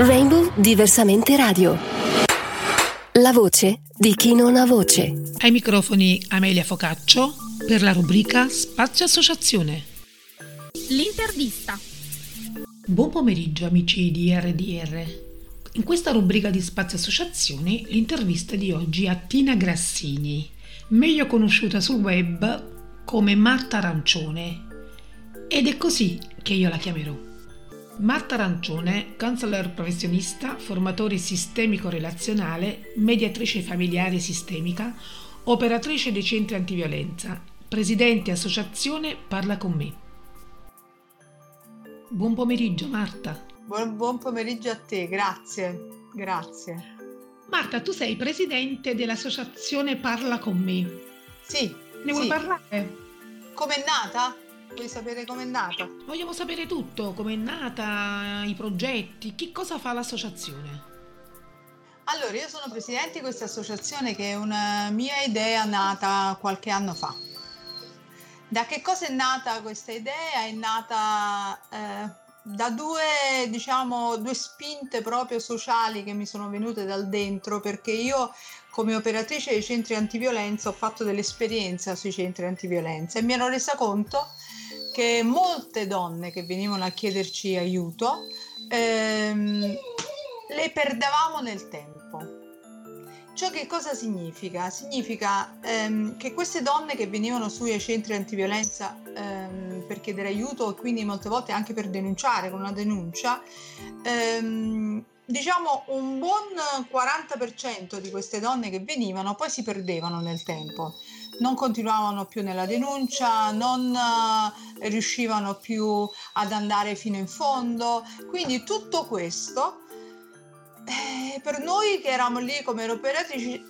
Rainbow Diversamente Radio. La voce di chi non ha voce. Ai microfoni Amelia Focaccio per la rubrica Spazio Associazione. L'intervista. Buon pomeriggio amici di RDR. In questa rubrica di Spazio Associazioni l'intervista di oggi è a Tina Grassini, meglio conosciuta sul web come Marta Arancione. Ed è così che io la chiamerò. Marta Arancione, counselor professionista, formatore sistemico-relazionale, mediatrice familiare sistemica, operatrice dei centri antiviolenza, presidente associazione Parla con me. Buon pomeriggio Marta. Buon, buon pomeriggio a te, grazie, grazie. Marta, tu sei presidente dell'associazione Parla con me. Sì. Ne vuoi sì. parlare? Com'è nata? Vuoi sapere com'è nata? Vogliamo sapere tutto, com'è nata, i progetti, che cosa fa l'associazione. Allora, io sono presidente di questa associazione che è una mia idea nata qualche anno fa. Da che cosa è nata questa idea? È nata eh, da due, diciamo, due spinte proprio sociali che mi sono venute dal dentro, perché io come operatrice dei centri antiviolenza ho fatto delle esperienze sui centri antiviolenza e mi ero resa conto che molte donne che venivano a chiederci aiuto ehm, le perdevamo nel tempo. Ciò che cosa significa? Significa ehm, che queste donne che venivano sui centri antiviolenza ehm, per chiedere aiuto e quindi molte volte anche per denunciare con una denuncia, ehm, diciamo un buon 40% di queste donne che venivano poi si perdevano nel tempo non continuavano più nella denuncia, non uh, riuscivano più ad andare fino in fondo. Quindi tutto questo, eh, per noi che eravamo lì come operatrici,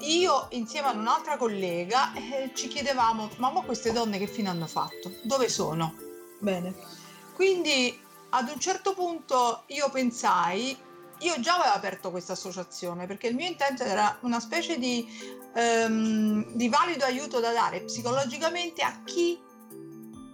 io insieme ad un'altra collega eh, ci chiedevamo, ma queste donne che fine hanno fatto? Dove sono? Bene. Quindi ad un certo punto io pensai, io già avevo aperto questa associazione perché il mio intento era una specie di, um, di valido aiuto da dare psicologicamente a chi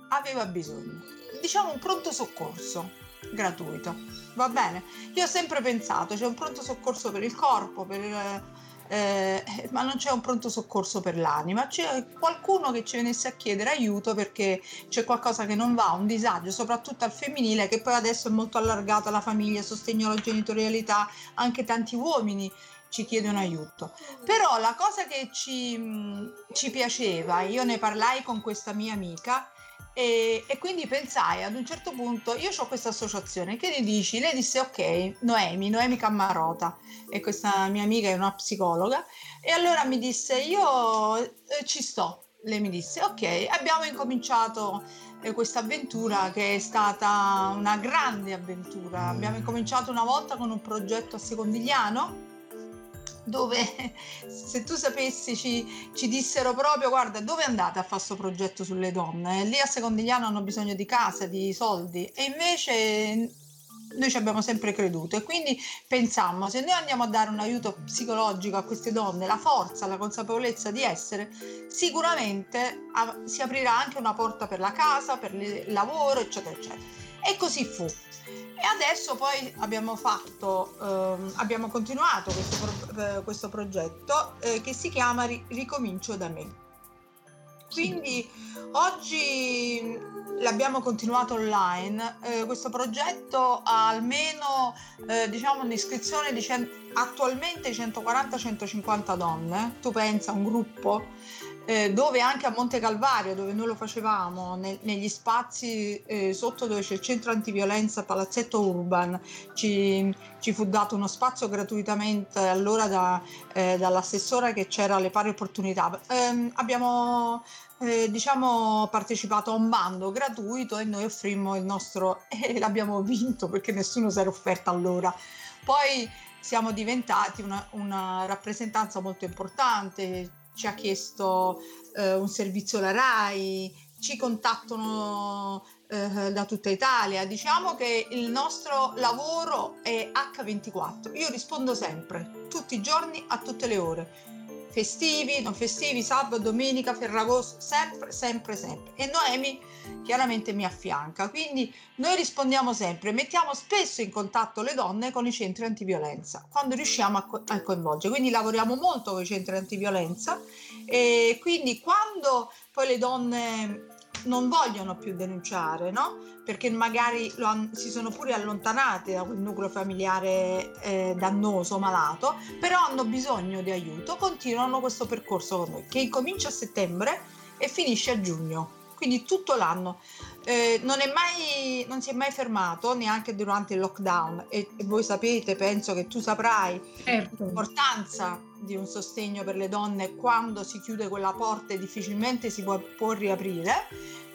aveva bisogno. Diciamo un pronto soccorso gratuito. Va bene? Io ho sempre pensato, c'è un pronto soccorso per il corpo, per, eh, ma non c'è un pronto soccorso per l'anima, c'è qualcuno che ci venisse a chiedere aiuto perché c'è qualcosa che non va, un disagio, soprattutto al femminile, che poi adesso è molto allargato alla famiglia, sostegno alla genitorialità, anche tanti uomini ci chiedono aiuto. Però la cosa che ci, ci piaceva, io ne parlai con questa mia amica, e, e, quindi pensai ad un certo punto, io ho questa associazione, che ne dici? Lei disse ok, Noemi, Noemi Cammarota, e questa mia amica è una psicologa, e allora mi disse io eh, ci sto. Lei mi disse ok, abbiamo incominciato eh, questa avventura che è stata una grande avventura. Abbiamo incominciato una volta con un progetto a Secondigliano dove se tu sapessi ci, ci, dissero proprio guarda dove andate a fare questo progetto sulle donne? Lì a Secondigliano hanno bisogno di casa di soldi. E invece noi ci abbiamo sempre creduto. E quindi pensammo se noi andiamo a dare un aiuto psicologico a queste donne la forza la consapevolezza di essere sicuramente si aprirà anche una porta per la casa per il lavoro eccetera eccetera e così fu. E adesso poi abbiamo fatto, ehm, abbiamo continuato questo, pro- eh, questo progetto eh, che si chiama Ricomincio da me. Quindi oggi l'abbiamo continuato online, eh, questo progetto ha almeno eh, diciamo un'iscrizione di cent- attualmente 140-150 donne, tu pensa un gruppo eh, dove anche a Monte Calvario, dove noi lo facevamo, ne, negli spazi eh, sotto dove c'è il centro antiviolenza Palazzetto Urban, ci, ci fu dato uno spazio gratuitamente allora da, eh, dall'assessore che c'era le pari opportunità. Ehm, abbiamo eh, diciamo partecipato a un bando gratuito e noi offrimmo il nostro e l'abbiamo vinto perché nessuno si era offerto allora. Poi siamo diventati una, una rappresentanza molto importante, ci ha chiesto eh, un servizio la RAI, ci contattano eh, da tutta Italia. Diciamo che il nostro lavoro è H24. Io rispondo sempre, tutti i giorni, a tutte le ore. Festivi, non festivi, sabato, domenica, Ferragosto, sempre, sempre, sempre. E Noemi chiaramente mi affianca, quindi noi rispondiamo sempre, mettiamo spesso in contatto le donne con i centri antiviolenza, quando riusciamo a, co- a coinvolgere, quindi lavoriamo molto con i centri antiviolenza e quindi quando poi le donne non vogliono più denunciare, no? Perché magari han, si sono pure allontanate da quel nucleo familiare eh, dannoso, malato, però hanno bisogno di aiuto, continuano questo percorso con noi, che incomincia a settembre e finisce a giugno quindi tutto l'anno. Eh, non, mai, non, si è mai fermato neanche durante il lockdown e, e voi sapete, penso che tu saprai certo. l'importanza di un sostegno per le donne quando si chiude quella porta e difficilmente si può, può riaprire.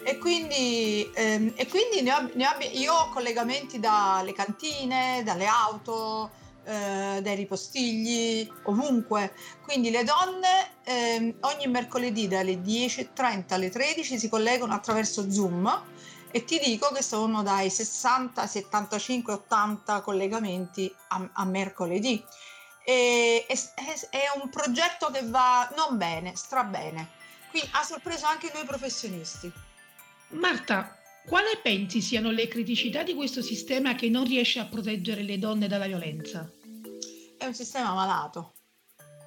E quindi, ehm, e quindi ne ho, ne ho, io ho collegamenti dalle cantine, dalle auto, eh, dai ripostigli, ovunque. Quindi le donne eh, ogni mercoledì dalle 10.30 alle 13 si collegano attraverso Zoom e ti dico che sono dai 60, 75, 80 collegamenti a, a mercoledì. E, è, è, un progetto che va non bene, strabene. Quindi ha sorpreso anche noi professionisti. Marta, quale pensi siano le criticità di questo sistema che non riesce a proteggere le donne dalla violenza? È un sistema malato,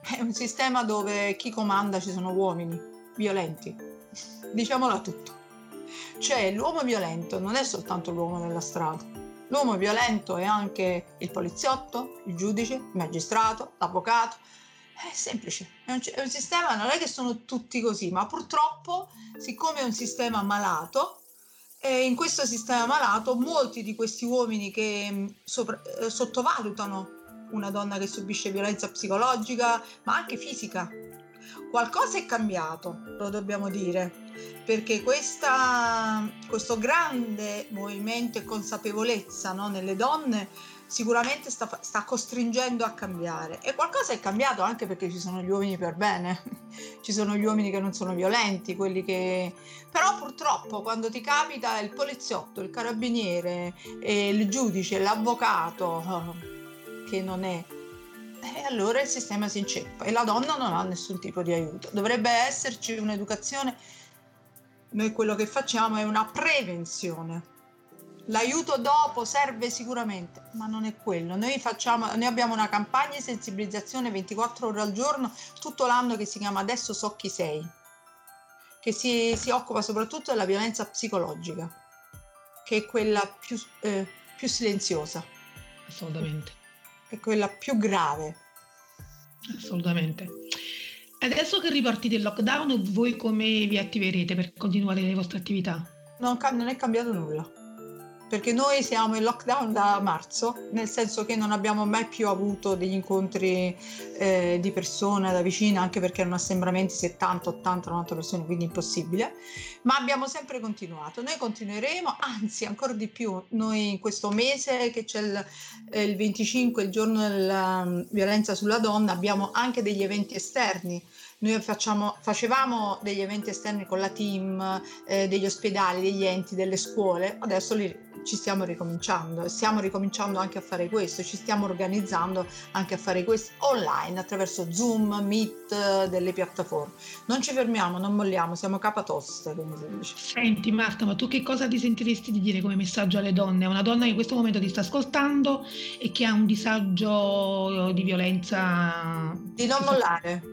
è un sistema dove chi comanda ci sono uomini violenti, diciamola tutto. Cioè l'uomo violento non è soltanto l'uomo della strada, l'uomo violento è anche il poliziotto, il giudice, il magistrato, l'avvocato. È semplice, è un, è un sistema, non è che sono tutti così, ma purtroppo siccome è un sistema malato, in questo sistema malato molti di questi uomini che mm, sopra, eh, sottovalutano una donna che subisce violenza psicologica, ma anche fisica. Qualcosa è cambiato, lo dobbiamo dire, perché questa, questo grande movimento e consapevolezza no, nelle donne sicuramente sta, sta, costringendo a cambiare e qualcosa è cambiato anche perché ci sono gli uomini per bene, ci sono gli uomini che non sono violenti, quelli che... però purtroppo quando ti capita il poliziotto, il carabiniere, il giudice, l'avvocato, che non è e allora il sistema si inceppa e la donna non ha nessun tipo di aiuto. Dovrebbe esserci un'educazione, noi quello che facciamo è una prevenzione L'aiuto dopo serve sicuramente, ma non è quello. Noi, facciamo, noi abbiamo una campagna di sensibilizzazione 24 ore al giorno tutto l'anno che si chiama Adesso so chi sei, che si, si occupa soprattutto della violenza psicologica, che è quella più, eh, più silenziosa. Assolutamente. È quella più grave. Assolutamente. Adesso che ripartite il lockdown, voi come vi attiverete per continuare le vostre attività? Non, non è cambiato nulla perché noi siamo in lockdown da marzo, nel senso che non abbiamo mai più avuto degli incontri eh, di persone da vicino, anche perché erano assembramenti 70, 80, 90 persone, quindi impossibile, ma abbiamo sempre continuato. Noi continueremo, anzi ancora di più, noi in questo mese che c'è il, eh, il 25, il giorno della um, violenza sulla donna, abbiamo anche degli eventi esterni. Noi facciamo, facevamo degli eventi esterni con la team, eh, degli ospedali, degli enti, delle scuole, adesso li, ci stiamo ricominciando, stiamo ricominciando anche a fare questo, ci stiamo organizzando anche a fare questo online attraverso Zoom, Meet, delle piattaforme. Non ci fermiamo, non molliamo, siamo capatoste, come si dice. Senti Marta, ma tu che cosa ti sentiresti di dire come messaggio alle donne? Una donna che in questo momento ti sta ascoltando e che ha un disagio di violenza. Di non mollare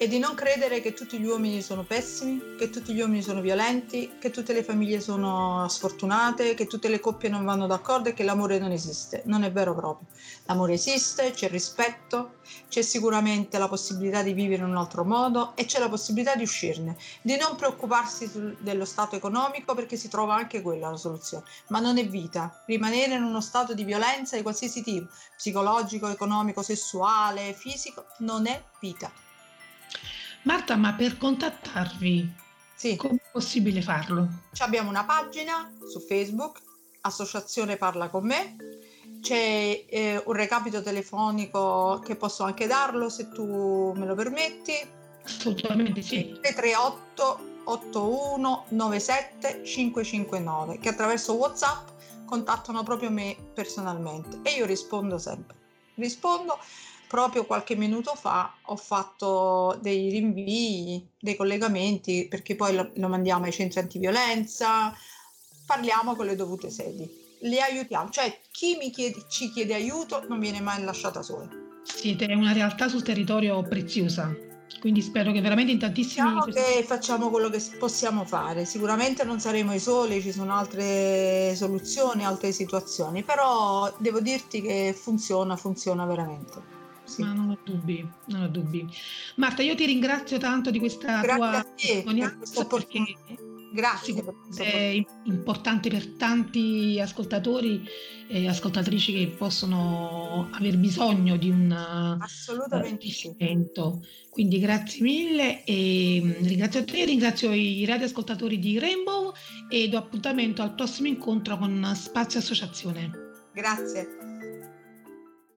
e di non credere che tutti gli uomini sono pessimi, che tutti gli uomini sono violenti, che tutte le famiglie sono sfortunate, che tutte le coppie non vanno d'accordo e che l'amore non esiste. Non è vero proprio. L'amore esiste, c'è rispetto, c'è sicuramente la possibilità di vivere in un altro modo e c'è la possibilità di uscirne, di non preoccuparsi dello stato economico perché si trova anche quella la soluzione, ma non è vita. Rimanere in uno stato di violenza di qualsiasi tipo, psicologico, economico, sessuale, fisico, non è vita. Marta, ma per contattarvi, sì. come è possibile farlo? abbiamo una pagina su Facebook, Associazione Parla con me, c'è eh, un recapito telefonico che posso anche darlo se tu me lo permetti. Assolutamente sì. 338 81 97 559 che attraverso WhatsApp contattano proprio me personalmente e io rispondo sempre. Rispondo proprio qualche minuto fa ho fatto dei rinvii, dei collegamenti, perché poi lo, lo mandiamo ai centri antiviolenza, parliamo con le dovute sedi. Le aiutiamo, cioè chi chiede, ci chiede aiuto non viene mai lasciata sola. Siete una realtà sul territorio preziosa, quindi spero che veramente in tantissimi... Diciamo che facciamo quello che possiamo fare, sicuramente non saremo i soli, ci sono altre soluzioni, altre situazioni, però devo dirti che funziona, funziona veramente. Sì. Ma non ho dubbi, non ho dubbi. Marta, io ti ringrazio tanto di questa Grazie tua testimonianza perché Grazie. È importante per tanti ascoltatori e ascoltatrici che possono aver bisogno di un Assolutamente uh, Quindi grazie mille e mm, ringrazio te, ringrazio i radioascoltatori di Rainbow e do appuntamento al prossimo incontro con Spazio Associazione. Grazie.